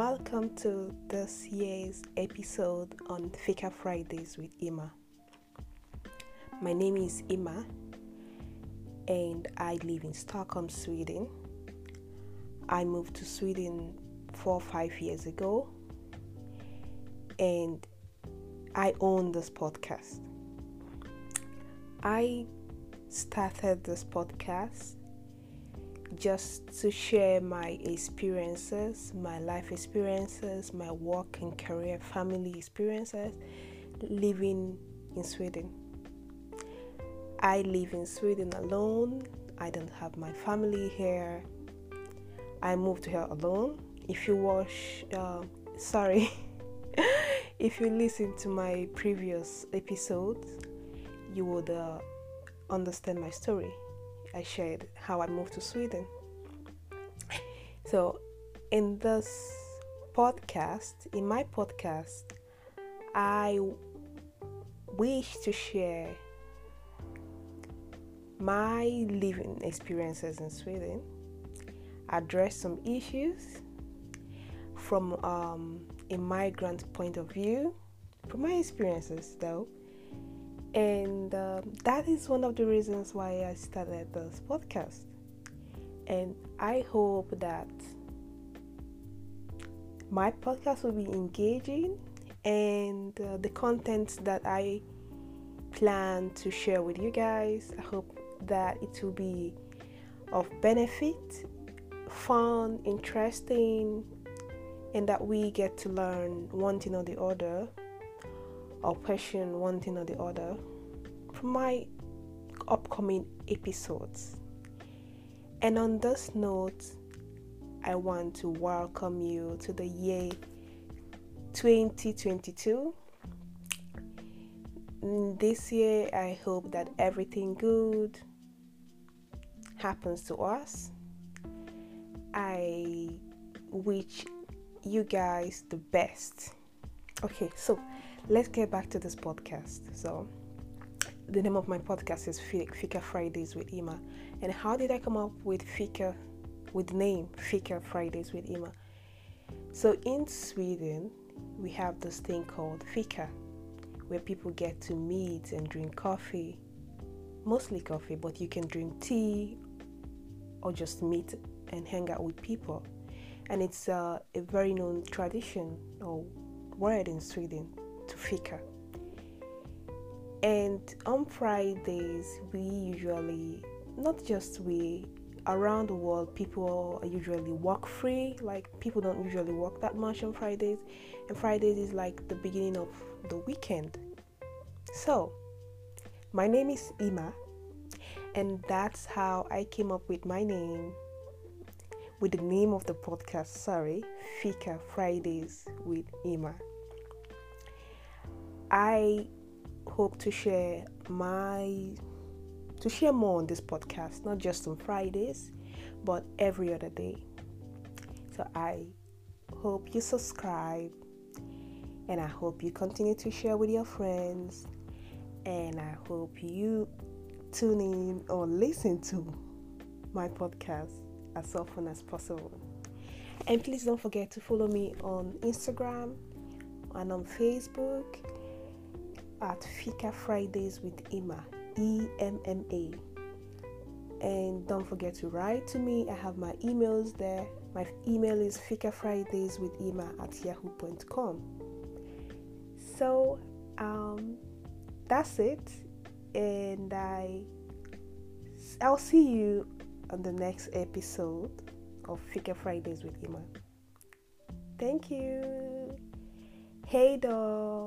Welcome to this year's episode on Fika Fridays with Emma. My name is Emma and I live in Stockholm, Sweden. I moved to Sweden four or five years ago and I own this podcast. I started this podcast just to share my experiences, my life experiences, my work and career, family experiences living in Sweden. I live in Sweden alone. I don't have my family here. I moved here alone. If you watch, uh, sorry, if you listen to my previous episodes, you would uh, understand my story. I shared how I moved to Sweden. So, in this podcast, in my podcast, I wish to share my living experiences in Sweden, address some issues from um, a migrant point of view, from my experiences though and um, that is one of the reasons why I started this podcast. And I hope that my podcast will be engaging and uh, the content that I plan to share with you guys, I hope that it will be of benefit, fun, interesting, and that we get to learn one thing or the other or question one thing or the other from my upcoming episodes. And on this note, I want to welcome you to the year 2022. Mm, this year, I hope that everything good happens to us. I wish you guys the best. Okay, so let's get back to this podcast. So, the name of my podcast is Fika Fridays with Emma. And how did I come up with Fika, with the name Fika Fridays with Emma? So, in Sweden, we have this thing called Fika, where people get to meet and drink coffee, mostly coffee, but you can drink tea or just meet and hang out with people. And it's uh, a very known tradition or word in Sweden to fika. And on Fridays, we usually, not just we, around the world, people usually work free. Like, people don't usually work that much on Fridays. And Fridays is like the beginning of the weekend. So, my name is Emma, and that's how I came up with my name, with the name of the podcast, sorry, Fika Fridays with Emma. I hope to share my to share more on this podcast, not just on Fridays, but every other day. So I hope you subscribe and I hope you continue to share with your friends and I hope you tune in or listen to my podcast as often as possible. And please don't forget to follow me on Instagram and on Facebook at Fika Fridays with Emma, E M M A. And don't forget to write to me. I have my emails there. My email is Fika Fridays with Emma at yahoo.com. So um, that's it. And I I'll see you on the next episode of Fika Fridays with Emma. Thank you. Hey, doll.